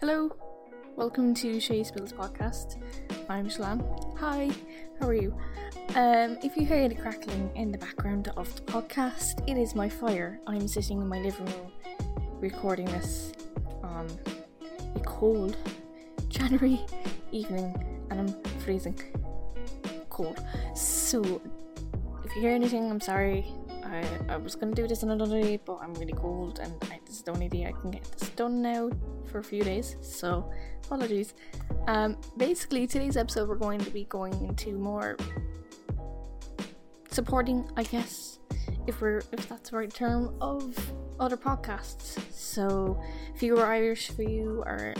Hello, welcome to Shay Spills podcast. I'm Shalane. Hi, how are you? Um, if you hear the crackling in the background of the podcast, it is my fire. I'm sitting in my living room recording this on a cold January evening and I'm freezing cold. So if you hear anything, I'm sorry. I, I was gonna do this another day, but I'm really cold and I, this is the only day I can get this done now for a few days. So apologies. Um, basically, today's episode we're going to be going into more supporting, I guess, if we're if that's the right term, of other podcasts. So if you are Irish, for you are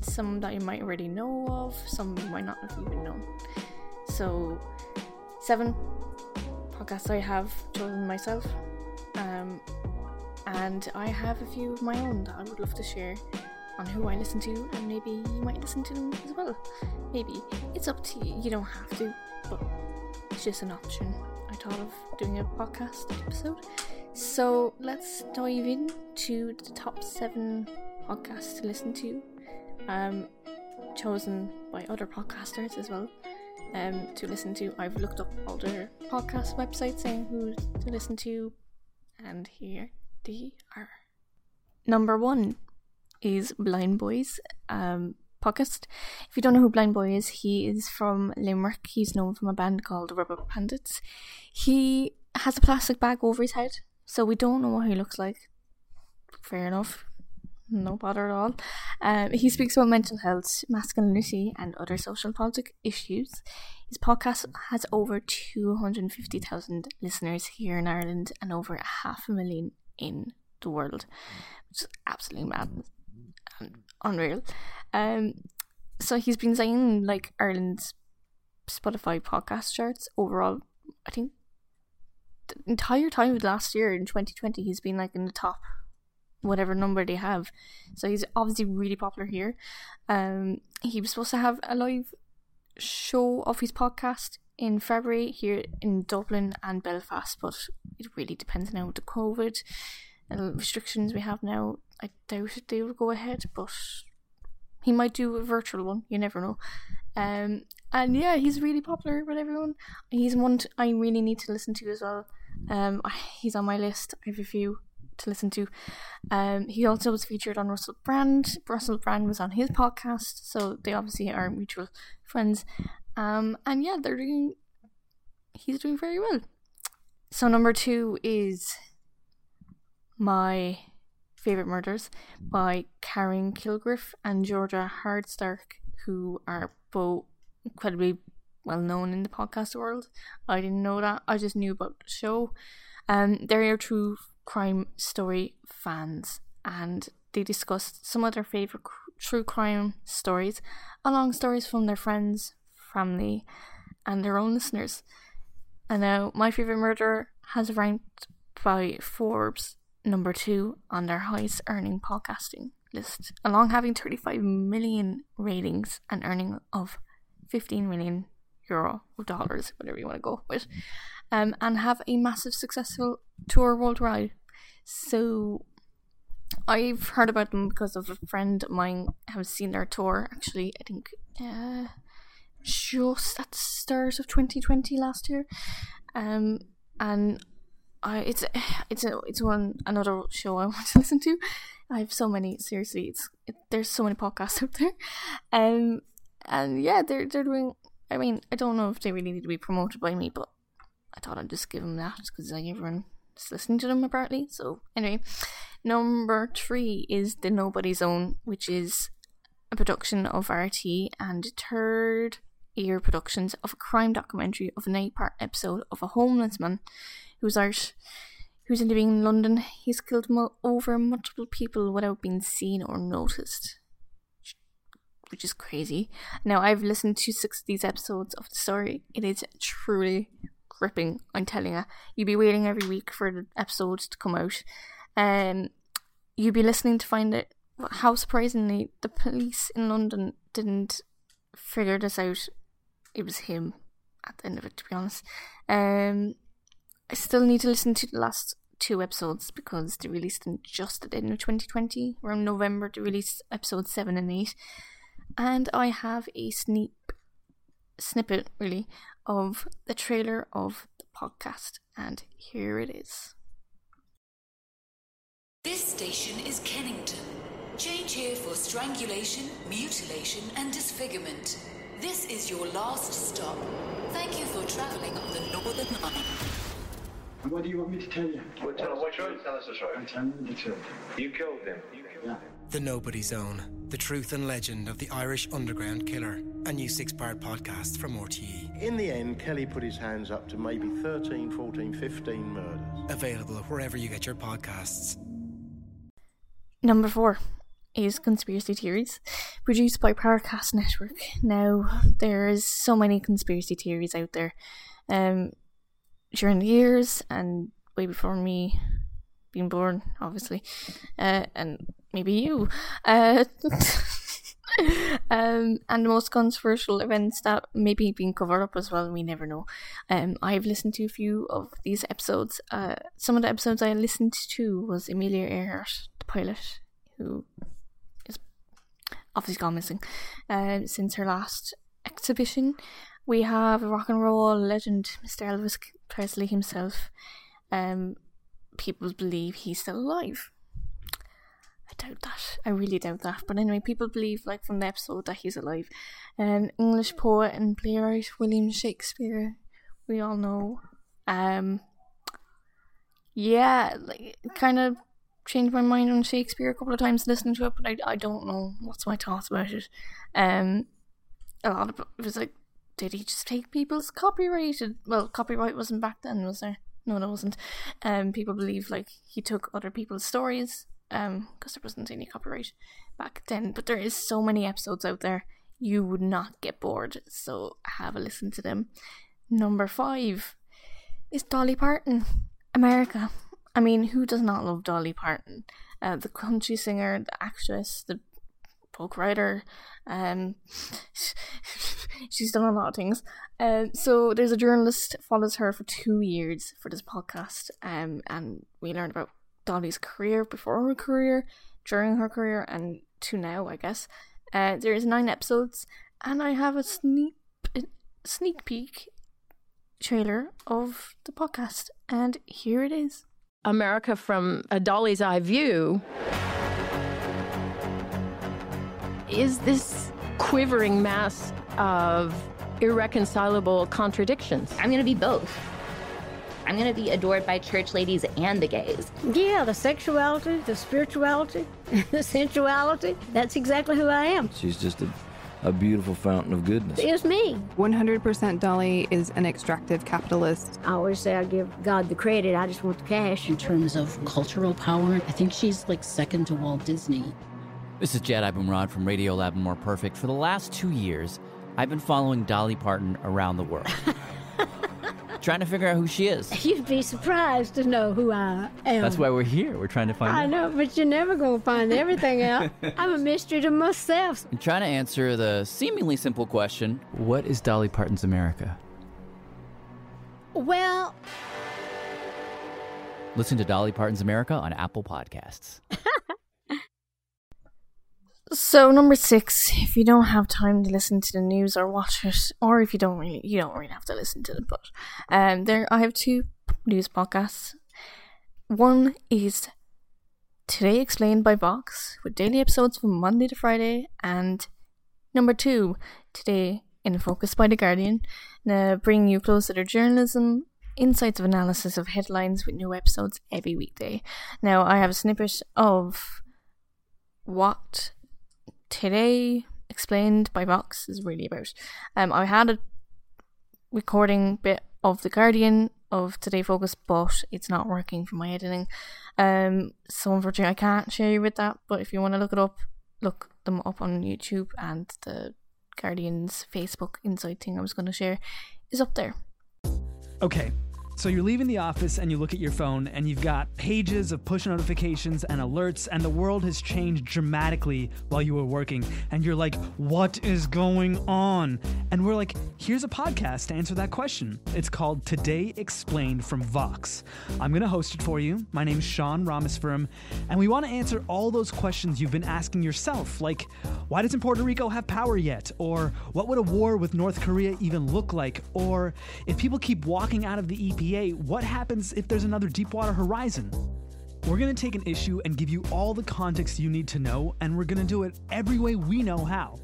some that you might already know of, some you might not have even known. So seven podcasts I have chosen myself. Um, and I have a few of my own that I would love to share on who I listen to, and maybe you might listen to them as well. Maybe. It's up to you, you don't have to, but it's just an option. I thought of doing a podcast episode. So let's dive into the top seven podcasts to listen to, um, chosen by other podcasters as well um, to listen to. I've looked up all their podcast websites saying who to listen to, and here they are. Number one is Blindboy's um, podcast. If you don't know who Blindboy is, he is from Limerick. He's known from a band called Rubber Bandits. He has a plastic bag over his head, so we don't know what he looks like. Fair enough no bother at all. Um, he speaks about mental health, masculinity, and other social politic issues. His podcast has over 250,000 listeners here in Ireland and over half a million in the world, which is absolutely mad and unreal. Um, so he's been saying like Ireland's Spotify podcast charts overall. I think the entire time of last year in 2020, he's been like in the top whatever number they have. So he's obviously really popular here. Um, he was supposed to have a live show of his podcast in February here in Dublin and Belfast, but it really depends now with the COVID restrictions we have now. I doubt they will go ahead, but he might do a virtual one. You never know. Um, and yeah, he's really popular with everyone. He's one t- I really need to listen to as well. Um, he's on my list. I have a few to listen to. Um, he also was featured on Russell Brand. Russell Brand was on his podcast, so they obviously are mutual friends. Um, and yeah, they're doing. He's doing very well. So number two is my favorite murders by Karen Kilgariff and Georgia Hardstark, who are both incredibly well known in the podcast world. I didn't know that. I just knew about the show. Um, they're true crime story fans and they discussed some of their favourite cr- true crime stories, along stories from their friends, family, and their own listeners. And now, My Favourite Murder has ranked by Forbes number two on their highest earning podcasting list, along having 35 million ratings and earning of 15 million euro or dollars, whatever you want to go with, um, and have a massive successful tour worldwide. So I've heard about them because of a friend of mine have seen their tour. Actually, I think uh, just at the start of 2020 last year, um, and It's it's a it's one another show I want to listen to. I have so many. Seriously, it's it, there's so many podcasts out there, um, and yeah, they're they're doing. I mean, I don't know if they really need to be promoted by me, but I thought I'd just give them that because like everyone is listening to them apparently. So anyway, number three is the Nobody Zone, which is a production of RT and Third Ear productions of a crime documentary of an eight-part episode of a homeless man who's out, who's living in London. He's killed mo- over multiple people without being seen or noticed. Which is crazy. Now, I've listened to six of these episodes of the story. It is truly gripping. I'm telling you, you'd be waiting every week for the episodes to come out, um, you'd be listening to find out how surprisingly the police in London didn't figure this out. It was him at the end of it, to be honest. Um, I still need to listen to the last two episodes because they released them just at the end of 2020. Around November, they released episodes 7 and 8. And I have a sneak snippet, really, of the trailer of the podcast. And here it is. This station is Kennington. Change here for strangulation, mutilation, and disfigurement. This is your last stop. Thank you for traveling on the Northern Line. And what do you want me to tell you? Well, tell us the truth. Tell us the I'll truth. tell you the truth. You killed him. You killed Yeah. him. The Nobody Zone, the truth and legend of the Irish underground killer. A new six part podcast from RTE. In the end, Kelly put his hands up to maybe 13, 14, 15 murders. Available wherever you get your podcasts. Number four is Conspiracy Theories, produced by Parcast Network. Now, there is so many conspiracy theories out there. Um, during the years and way before me being born, obviously, uh, and maybe you. Uh, um, and the most controversial events that may be being covered up as well, we never know. Um, I've listened to a few of these episodes. Uh, some of the episodes I listened to was Amelia Earhart, the pilot, who is obviously gone missing uh, since her last exhibition. We have a rock and roll legend Mr. Elvis Presley himself. Um, people believe he's still alive. I doubt that. I really doubt that. But anyway, people believe, like from the episode, that he's alive. Um, English poet and playwright William Shakespeare, we all know. Um, yeah, like kind of changed my mind on Shakespeare a couple of times listening to it, but I, I don't know what's my thoughts about it. Um, a lot of it was like, did he just take people's copyrighted? Well, copyright wasn't back then, was there? No, it wasn't. Um, people believe like he took other people's stories, um, because there wasn't any copyright back then. But there is so many episodes out there, you would not get bored. So have a listen to them. Number five is Dolly Parton, America. I mean, who does not love Dolly Parton? Uh, the country singer, the actress, the folk writer. Um, she's done a lot of things. Um, so there's a journalist follows her for two years for this podcast. Um, and we learned about Dolly's career before her career, during her career, and to now, I guess. Uh, there's nine episodes, and I have a sneak sneak peek trailer of the podcast, and here it is. America from a Dolly's eye view is this quivering mass of irreconcilable contradictions. I'm going to be both. I'm going to be adored by church ladies and the gays. Yeah, the sexuality, the spirituality, the sensuality. That's exactly who I am. She's just a, a beautiful fountain of goodness. It's me. 100% Dolly is an extractive capitalist. I always say I give God the credit, I just want the cash. In terms of cultural power, I think she's like second to Walt Disney. This is Jad Abumrad from Radiolab and More Perfect. For the last two years, I've been following Dolly Parton around the world. trying to figure out who she is. You'd be surprised to know who I am. That's why we're here. We're trying to find I out. know, but you're never going to find everything out. I'm a mystery to myself. And trying to answer the seemingly simple question what is Dolly Parton's America? Well, Listen to Dolly Parton's America on Apple Podcasts. So number six, if you don't have time to listen to the news or watch it, or if you don't really, you don't really have to listen to it. But um, there, I have two news podcasts. One is Today Explained by Vox with daily episodes from Monday to Friday, and number two, Today in Focus by the Guardian, uh, bringing you closer to journalism, insights of analysis of headlines with new episodes every weekday. Now I have a snippet of what today explained by Vox is really about. Um, I had a recording bit of the Guardian of Today Focus, but it's not working for my editing. Um, so unfortunately, I can't share you with that. But if you want to look it up, look them up on YouTube and the Guardian's Facebook Insight thing I was going to share is up there. Okay, So you're leaving the office and you look at your phone and you've got pages of push notifications and alerts, and the world has changed dramatically while you were working. And you're like, what is going on? And we're like, here's a podcast to answer that question. It's called Today Explained from Vox. I'm going to host it for you. My name's Sean Rameswaram, and we want to answer all those questions you've been asking yourself, like, why doesn't Puerto Rico have power yet? Or what would a war with North Korea even look like? Or if people keep walking out of the EPA, what happens if there's another Deepwater Horizon? We're going to take an issue and give you all the context you need to know, and we're going to do it every way we know how.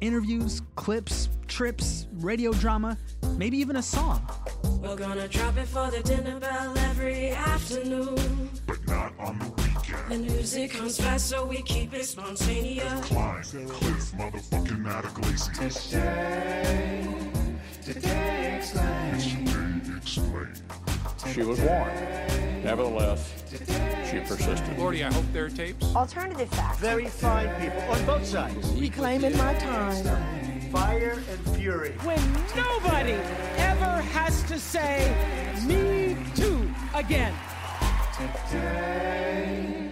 Interviews, clips, trips, radio drama, maybe even a song. We're gonna drop it for the dinner bell every afternoon. But not on the weekend. The music comes fast, so we keep it spontaneous. Climb, Cliff, motherfucking out of Glacier. Today, today explain. Explain. She was warned. Nevertheless, she persisted. Lordy, I hope there are tapes. Alternative facts. Very fine people on both sides. Reclaiming my time. Fire and fury. When nobody ever has to say, me too, again. Today,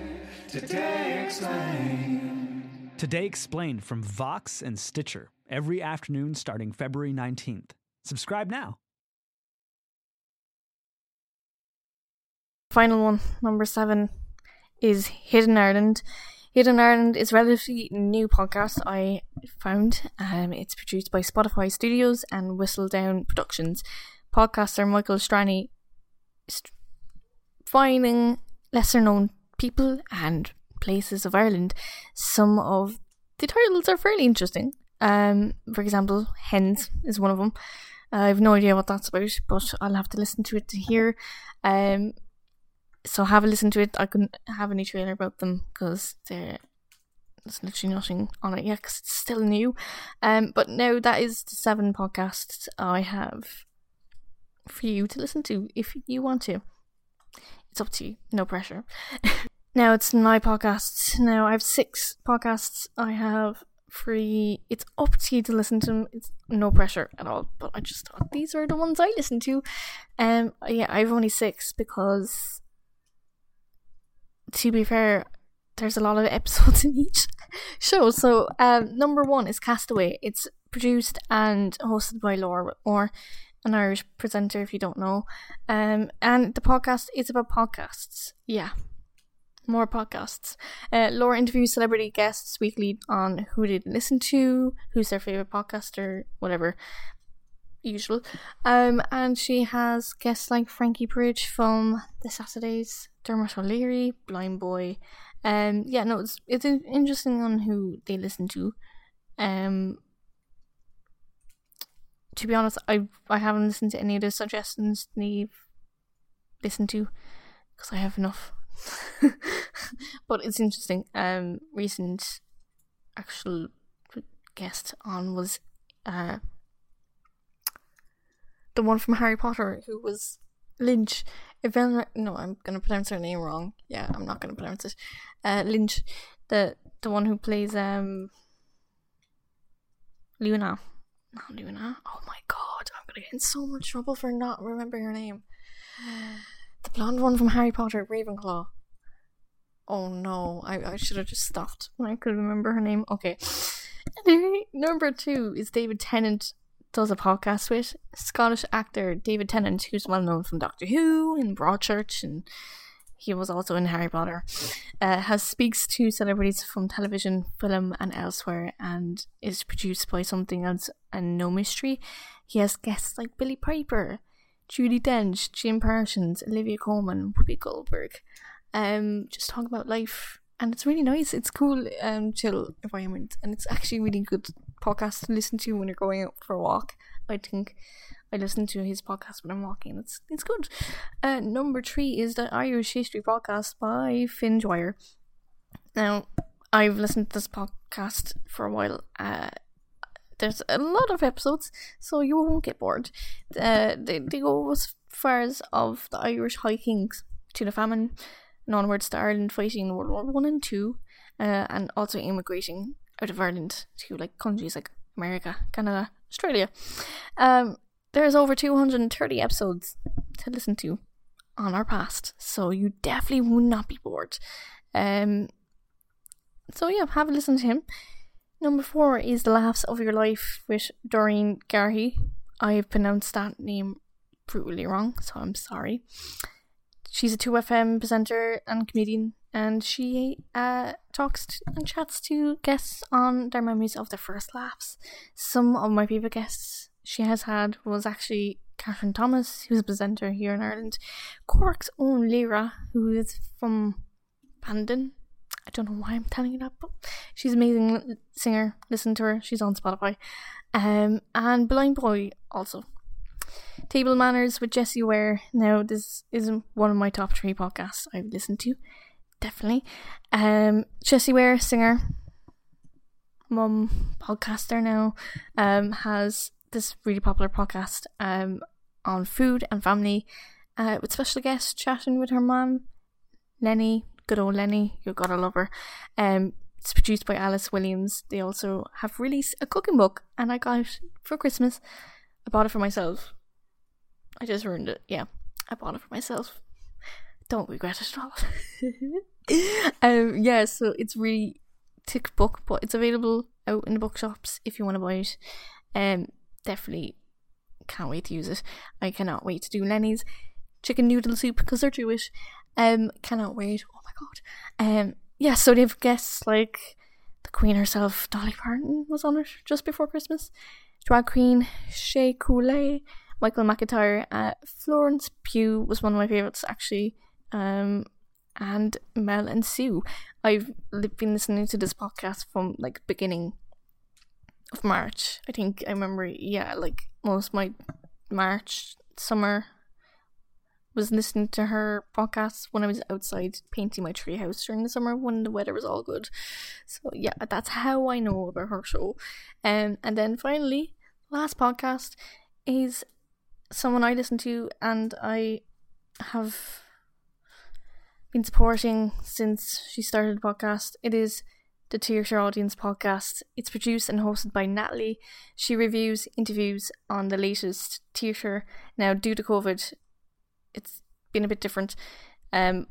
today explain. Today Explained from Vox and Stitcher, every afternoon starting February 19th. Subscribe now. Final one, number seven, is Hidden Ireland. Hidden Ireland is a relatively new podcast I found. Um, it's produced by Spotify Studios and Whistledown Productions. Podcasts are Michael Strani st- finding lesser known people and places of Ireland. Some of the titles are fairly interesting. Um, for example, Hens is one of them. I have no idea what that's about, but I'll have to listen to it to hear. Um, so have a listen to it. I couldn't have any trailer about them because there's literally nothing on it yet because it's still new. Um, but now that is the seven podcasts I have for you to listen to if you want to. It's up to you, no pressure. now it's my podcasts. Now I have six podcasts. I have free. It's up to you to listen to them. It's no pressure at all. But I just thought these were the ones I listen to. Um, yeah, I have only six because to be fair, there's a lot of episodes in each show. So, um, number one is Castaway. It's produced and hosted by Laura, or an Irish presenter, if you don't know. Um, and the podcast is about podcasts. Yeah, more podcasts. Uh, Laura interviews celebrity guests weekly on who they listen to, who's their favorite podcaster, whatever. Usual. Um, and she has guests like Frankie Bridge from The Saturdays, Dermot O'Leary, Blindboy. Um, yeah, no, it's it's interesting on who they listen to. Um, to be honest, I I haven't listened to any of the suggestions they've listened to because I have enough. but it's interesting. Um, recent actual guest on was uh the one from Harry Potter who was Lynch. Evelyn, no, I'm gonna pronounce her name wrong. Yeah, I'm not gonna pronounce it. Uh, Lynch, the the one who plays um Luna, not Luna. Oh my god, I'm gonna get in so much trouble for not remembering her name. The blonde one from Harry Potter, Ravenclaw. Oh no, I, I should have just stopped when I could remember her name. Okay. Anyway, number two is David Tennant does a podcast with Scottish actor David Tennant, who's well known from Doctor Who and Broadchurch, and he was also in Harry Potter. Uh, has speaks to celebrities from television, film, and elsewhere, and is produced by something else and no mystery. He has guests like Billie Piper, Judi Dench, Jim Parsons, Olivia Colman, Whoopi Goldberg. Um, just talking about life, and it's really nice. It's cool, um, chill environment, and it's actually really good podcast to listen to when you're going out for a walk. I think I listen to his podcast when I'm walking. It's it's good. Uh, number three is the Irish History Podcast by Fin Dwyer. Now, I've listened to this podcast for a while. Uh, there's a lot of episodes, so you won't get bored. Uh, they, they go as far as of the Irish High Kings to the famine, and onwards to Ireland fighting World War One and Two, uh, and also immigrating out of Ireland to like countries like America, Canada, Australia. Um, there's over 230 episodes to listen to on our past, so you definitely will not be bored. Um, so yeah, have a listen to him. Number four is The Laughs of Your Life with Doreen Garhy. I have pronounced that name brutally wrong, so I'm sorry. She's a 2FM presenter and comedian, and she uh, talks to, and chats to guests on their memories of their first laughs. Some of my favourite guests she has had was actually Kathryn Thomas, who's a presenter here in Ireland, Cork's own Lyra, who is from Bandon. I don't know why I'm telling you that, but she's an amazing singer. Listen to her, she's on Spotify. Um, and Blindboy also. Table Manners with Jessie Ware. Now, this isn't one of my top three podcasts I've listened to. Definitely. Um, Jessie Ware, singer, mum, podcaster now, um, has this really popular podcast um, on food and family uh, with special guests chatting with her mum, Lennie, good old Lennie, you've gotta love her. Um, it's produced by Alice Williams. They also have released a cooking book, and I got it for Christmas. I bought it for myself. I just ruined it. Yeah, I bought it for myself. Don't regret it at all. um, yeah, so it's really thick book, but it's available out in the bookshops if you want to buy it. Um, definitely can't wait to use it. I cannot wait to do Lennie's chicken noodle soup because they're Jewish. Um, cannot wait. Oh my god. Um, yeah, so they have guests like the Queen herself, Dolly Parton was on it just before Christmas. Drag Queen Shea Coulee, Michael McIntyre, uh, Florence Pugh was one of my favorites actually. Um, and Mel and Sue. I've been listening to this podcast from like beginning of March. I think I remember, yeah, like most my March summer was listening to her podcast when I was outside painting my treehouse during the summer when the weather was all good. So yeah, that's how I know about her show. Um, and then finally, last podcast is someone I listen to and I have been supporting since she started the podcast. It is the Theatre Audience podcast. It's produced and hosted by Natalie. She reviews interviews on the latest theatre. Now, due to COVID, it's been a bit different. Um,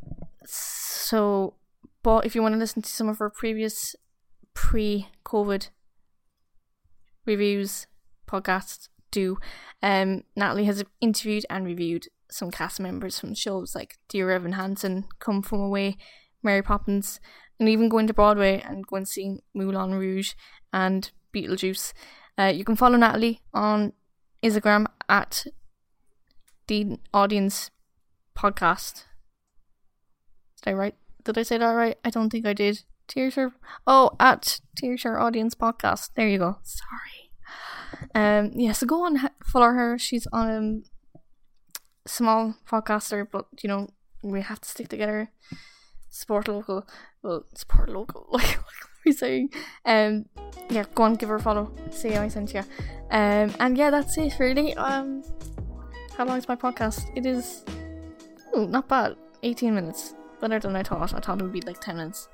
so, but if you want to listen to some of her previous pre-COVID reviews podcasts, do. Um, Natalie has interviewed and reviewed some cast members from shows like Dear Evan Hansen, Come From Away, Mary Poppins, and even going to Broadway and going to see Moulin Rouge and Beetlejuice. Uh, you can follow Natalie on Instagram at the audience podcast. Did I write? Did I say that right? I don't think I did. Theatre. Oh, at Theatre Audience Podcast. There you go. Sorry. Um. Yeah. So go on, follow her. She's on a small podcaster, but you know we have to stick together. Support local. Well, support local. Like what are we saying? Um. Yeah. Go on, give her a follow. See how I sent you. Um. And yeah, that's it. Really. Um. How long is my podcast? It is. Ooh, not bad. 18 minutes. Better than I thought. I thought it would be like 10 minutes.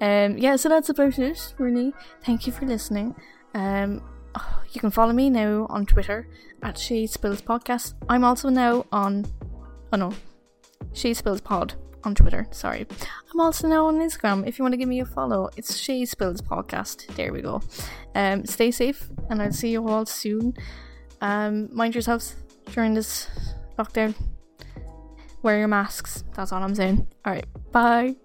Um, yeah, so that's about it, really. Thank you for listening. Um, you can follow me now on Twitter at Shay Spills Podcast. I'm also now on. Oh no. Shay Spills Pod on Twitter. Sorry. I'm also now on Instagram. If you want to give me a follow, it's Shay Spills Podcast. There we go. Um, stay safe, and I'll see you all soon. Um, mind yourselves during this lockdown. Wear your masks. That's all I'm saying. Alright, bye.